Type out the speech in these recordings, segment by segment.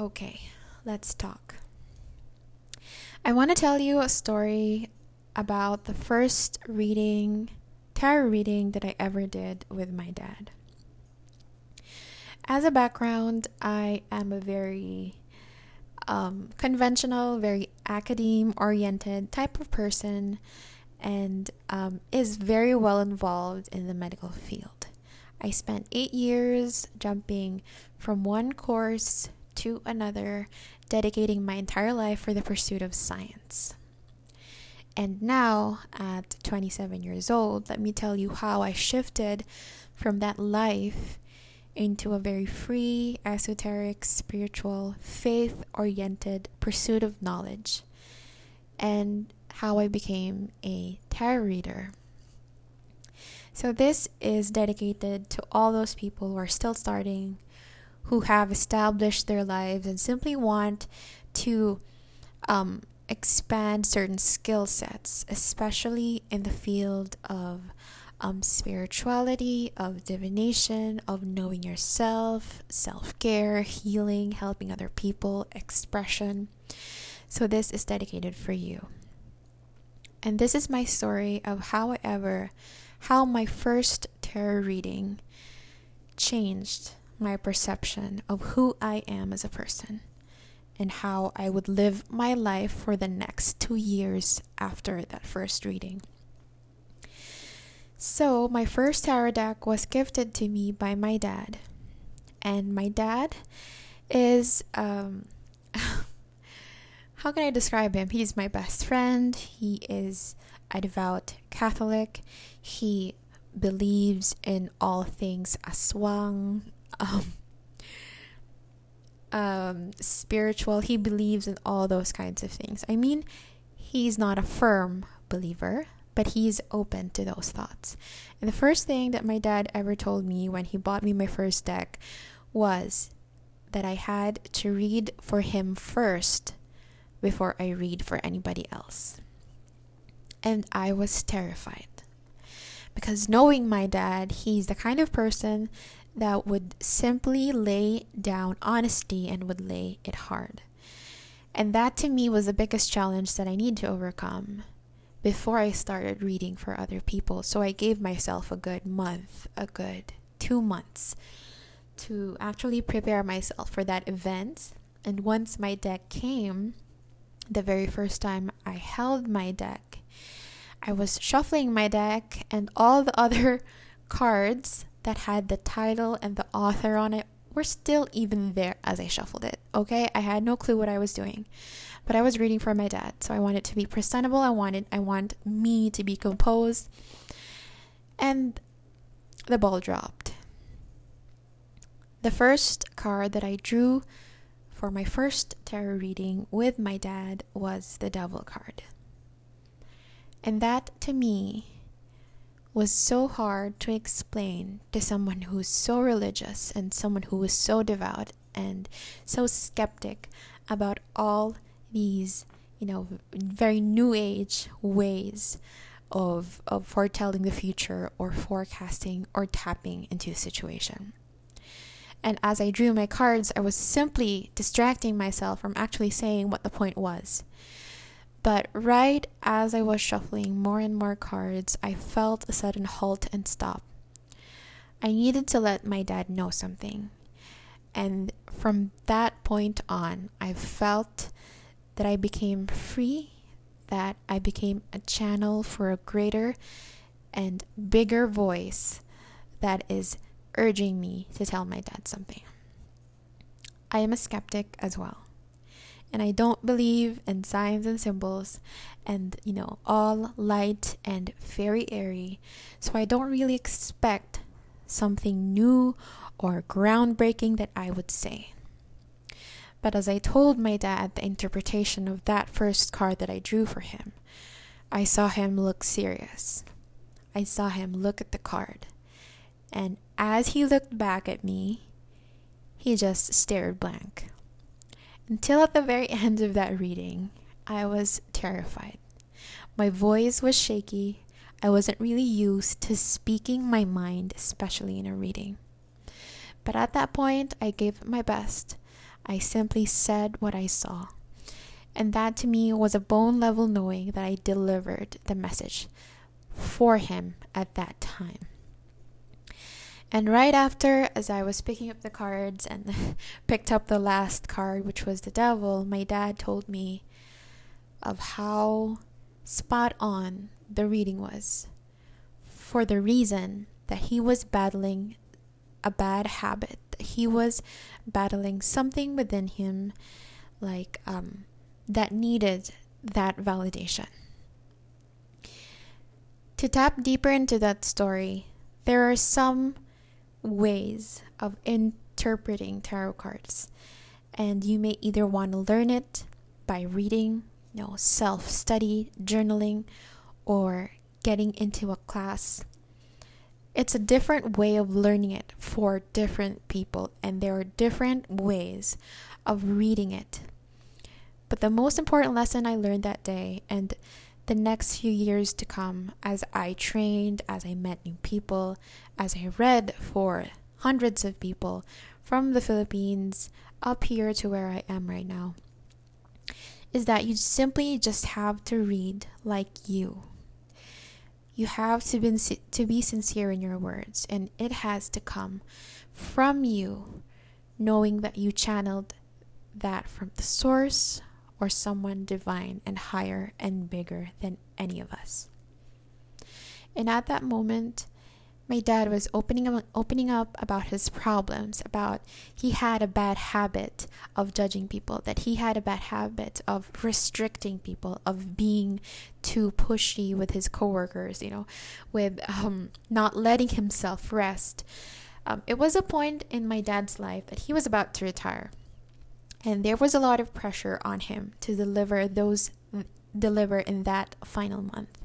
Okay, let's talk. I want to tell you a story about the first reading, tarot reading that I ever did with my dad. As a background, I am a very um, conventional, very academe oriented type of person and um, is very well involved in the medical field. I spent eight years jumping from one course to another, dedicating my entire life for the pursuit of science. And now, at 27 years old, let me tell you how I shifted from that life into a very free, esoteric, spiritual, faith oriented pursuit of knowledge, and how I became a tarot reader. So, this is dedicated to all those people who are still starting, who have established their lives, and simply want to um, expand certain skill sets, especially in the field of um, spirituality, of divination, of knowing yourself, self care, healing, helping other people, expression. So, this is dedicated for you. And this is my story of however, how my first tarot reading changed my perception of who I am as a person and how I would live my life for the next two years after that first reading. So, my first tarot deck was gifted to me by my dad. And my dad is, um, how can I describe him? He's my best friend. He is a devout Catholic. He believes in all things aswang, um, um, spiritual. He believes in all those kinds of things. I mean, he's not a firm believer, but he's open to those thoughts. And the first thing that my dad ever told me when he bought me my first deck was that I had to read for him first before I read for anybody else and I was terrified. Because knowing my dad, he's the kind of person that would simply lay down honesty and would lay it hard. And that to me was the biggest challenge that I need to overcome before I started reading for other people. So I gave myself a good month, a good two months to actually prepare myself for that event. And once my deck came, the very first time I held my deck, I was shuffling my deck, and all the other cards that had the title and the author on it were still even there as I shuffled it. Okay, I had no clue what I was doing, but I was reading for my dad, so I wanted to be presentable. I wanted, I want me to be composed, and the ball dropped. The first card that I drew for my first tarot reading with my dad was the Devil card. And that to me was so hard to explain to someone who's so religious and someone who is so devout and so skeptic about all these, you know, very new age ways of of foretelling the future or forecasting or tapping into a situation. And as I drew my cards, I was simply distracting myself from actually saying what the point was. But right as I was shuffling more and more cards, I felt a sudden halt and stop. I needed to let my dad know something. And from that point on, I felt that I became free, that I became a channel for a greater and bigger voice that is urging me to tell my dad something. I am a skeptic as well and I don't believe in signs and symbols and, you know, all light and very airy. So I don't really expect something new or groundbreaking that I would say. But as I told my dad the interpretation of that first card that I drew for him, I saw him look serious. I saw him look at the card. And as he looked back at me, he just stared blank. Until at the very end of that reading, I was terrified. My voice was shaky. I wasn't really used to speaking my mind, especially in a reading. But at that point, I gave my best. I simply said what I saw. And that to me was a bone level knowing that I delivered the message for him at that time. And right after, as I was picking up the cards and picked up the last card, which was the devil, my dad told me of how spot on the reading was for the reason that he was battling a bad habit, he was battling something within him like um, that needed that validation. To tap deeper into that story, there are some ways of interpreting tarot cards, and you may either want to learn it by reading, you know, self study, journaling, or getting into a class. It's a different way of learning it for different people, and there are different ways of reading it. But the most important lesson I learned that day, and the next few years to come, as I trained, as I met new people, as I read for hundreds of people from the Philippines up here to where I am right now, is that you simply just have to read like you. You have to be, to be sincere in your words, and it has to come from you, knowing that you channeled that from the source or someone divine and higher and bigger than any of us. And at that moment, my dad was opening up, opening up about his problems about he had a bad habit of judging people that he had a bad habit of restricting people of being too pushy with his coworkers you know with um, not letting himself rest um, it was a point in my dad's life that he was about to retire and there was a lot of pressure on him to deliver those deliver in that final month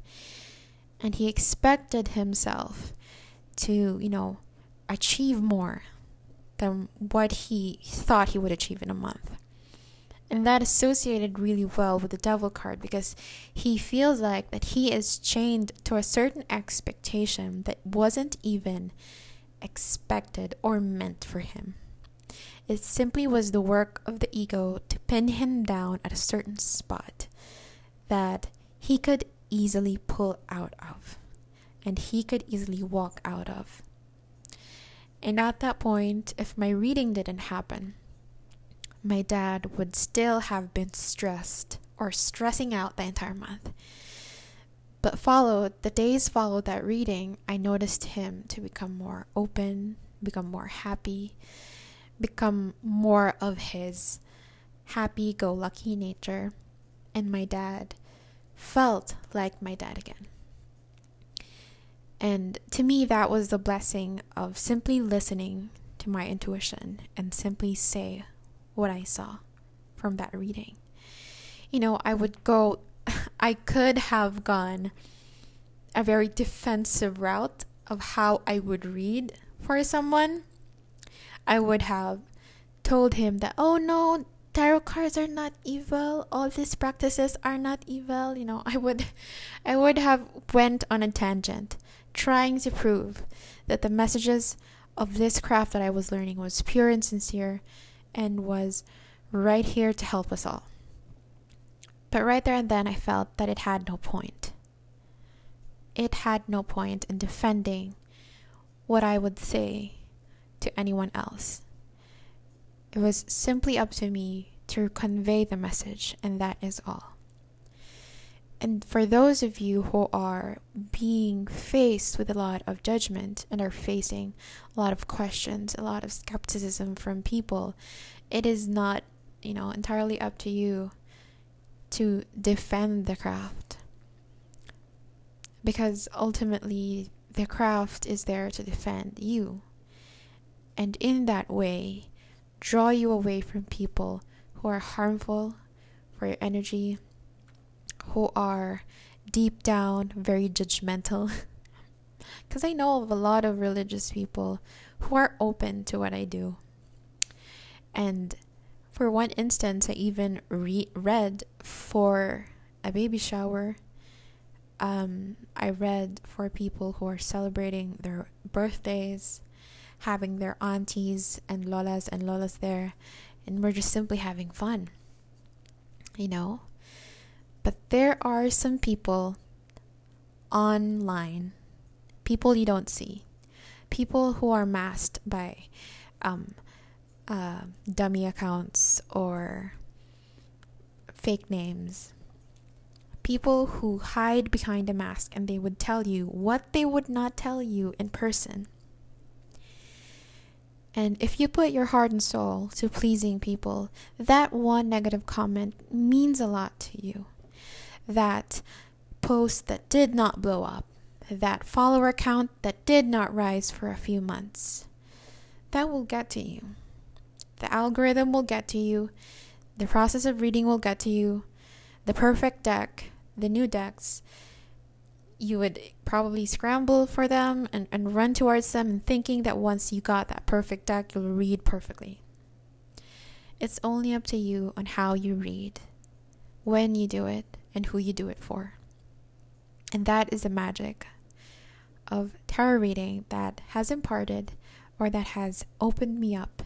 and he expected himself to, you know, achieve more than what he thought he would achieve in a month. And that associated really well with the devil card because he feels like that he is chained to a certain expectation that wasn't even expected or meant for him. It simply was the work of the ego to pin him down at a certain spot that he could easily pull out of and he could easily walk out of. And at that point, if my reading didn't happen, my dad would still have been stressed or stressing out the entire month. But followed, the days followed that reading, I noticed him to become more open, become more happy, become more of his happy go lucky nature. And my dad felt like my dad again. And to me, that was the blessing of simply listening to my intuition and simply say what I saw from that reading. You know, I would go, I could have gone a very defensive route of how I would read for someone. I would have told him that, oh no, tarot cards are not evil all these practices are not evil you know i would i would have went on a tangent trying to prove that the messages of this craft that I was learning was pure and sincere and was right here to help us all. But right there and then, I felt that it had no point. It had no point in defending what I would say to anyone else. It was simply up to me to convey the message, and that is all. And for those of you who are being faced with a lot of judgment and are facing a lot of questions, a lot of skepticism from people, it is not, you know, entirely up to you to defend the craft. Because ultimately, the craft is there to defend you. And in that way, draw you away from people who are harmful for your energy who are deep down very judgmental. Because I know of a lot of religious people who are open to what I do. And for one instance, I even re- read for a baby shower. Um, I read for people who are celebrating their birthdays, having their aunties and lolas and lolas there, and we're just simply having fun. You know? But there are some people online, people you don't see, people who are masked by um, uh, dummy accounts or fake names. People who hide behind a mask and they would tell you what they would not tell you in person. And if you put your heart and soul to pleasing people, that one negative comment means a lot to you. That post that did not blow up, that follower count that did not rise for a few months, that will get to you. The algorithm will get to you. The process of reading will get to you. The perfect deck, the new decks, you would probably scramble for them and, and run towards them and thinking that once you got that perfect deck, you'll read perfectly. It's only up to you on how you read, when you do it, and who you do it for. And that is the magic of tarot reading that has imparted or that has opened me up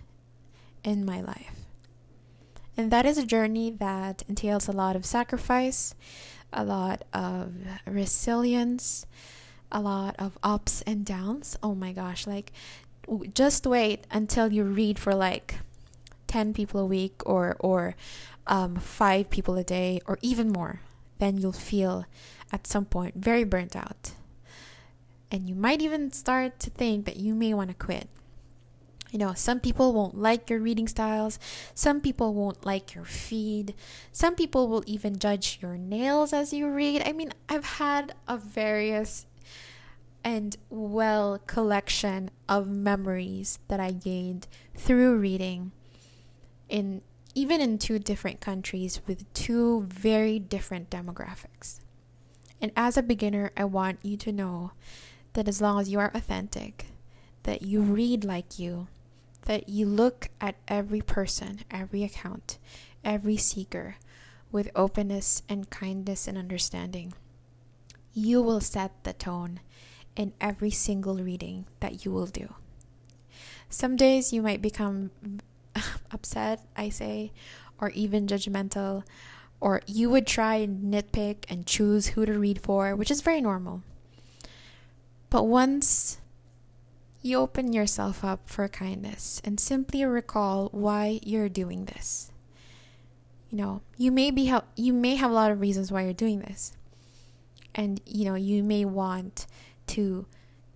in my life. And that is a journey that entails a lot of sacrifice, a lot of resilience, a lot of ups and downs. Oh my gosh, like just wait until you read for like 10 people a week or or um, 5 people a day or even more. Then you'll feel at some point very burnt out. And you might even start to think that you may want to quit. You know, some people won't like your reading styles. Some people won't like your feed. Some people will even judge your nails as you read. I mean, I've had a various and well collection of memories that I gained through reading in even in two different countries with two very different demographics. And as a beginner, I want you to know that as long as you are authentic, that you read like you, that you look at every person, every account, every seeker with openness and kindness and understanding. You will set the tone in every single reading that you will do. Some days you might become upset, I say, or even judgmental, or you would try and nitpick and choose who to read for, which is very normal. But once you open yourself up for kindness and simply recall why you're doing this. You know, you may be ha- you may have a lot of reasons why you're doing this. And you know, you may want to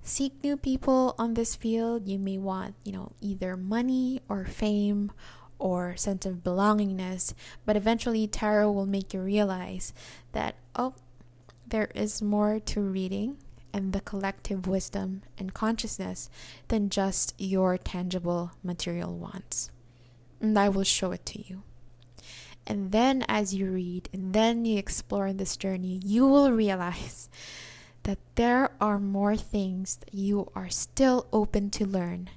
seek new people on this field. You may want, you know, either money or fame or sense of belongingness, but eventually tarot will make you realize that oh, there is more to reading and the collective wisdom and consciousness than just your tangible material wants. And I will show it to you. And then, as you read and then you explore in this journey, you will realize that there are more things that you are still open to learn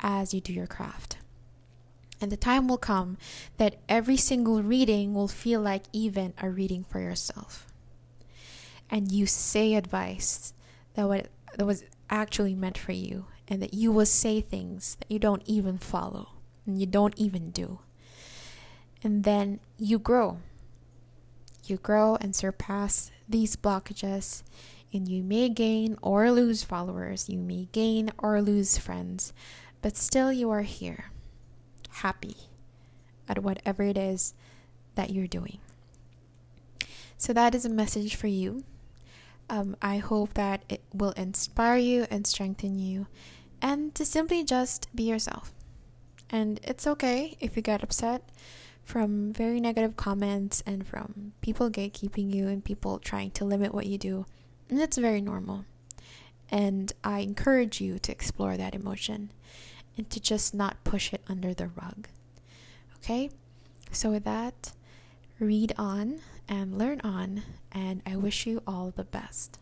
as you do your craft. And the time will come that every single reading will feel like even a reading for yourself. And you say advice that what that was actually meant for you and that you will say things that you don't even follow and you don't even do. And then you grow. You grow and surpass these blockages and you may gain or lose followers, you may gain or lose friends, but still you are here, happy at whatever it is that you're doing. So, that is a message for you um, I hope that it will inspire you and strengthen you, and to simply just be yourself. And it's okay if you get upset from very negative comments and from people gatekeeping you and people trying to limit what you do. And it's very normal. And I encourage you to explore that emotion and to just not push it under the rug. Okay? So, with that, read on and learn on, and I wish you all the best.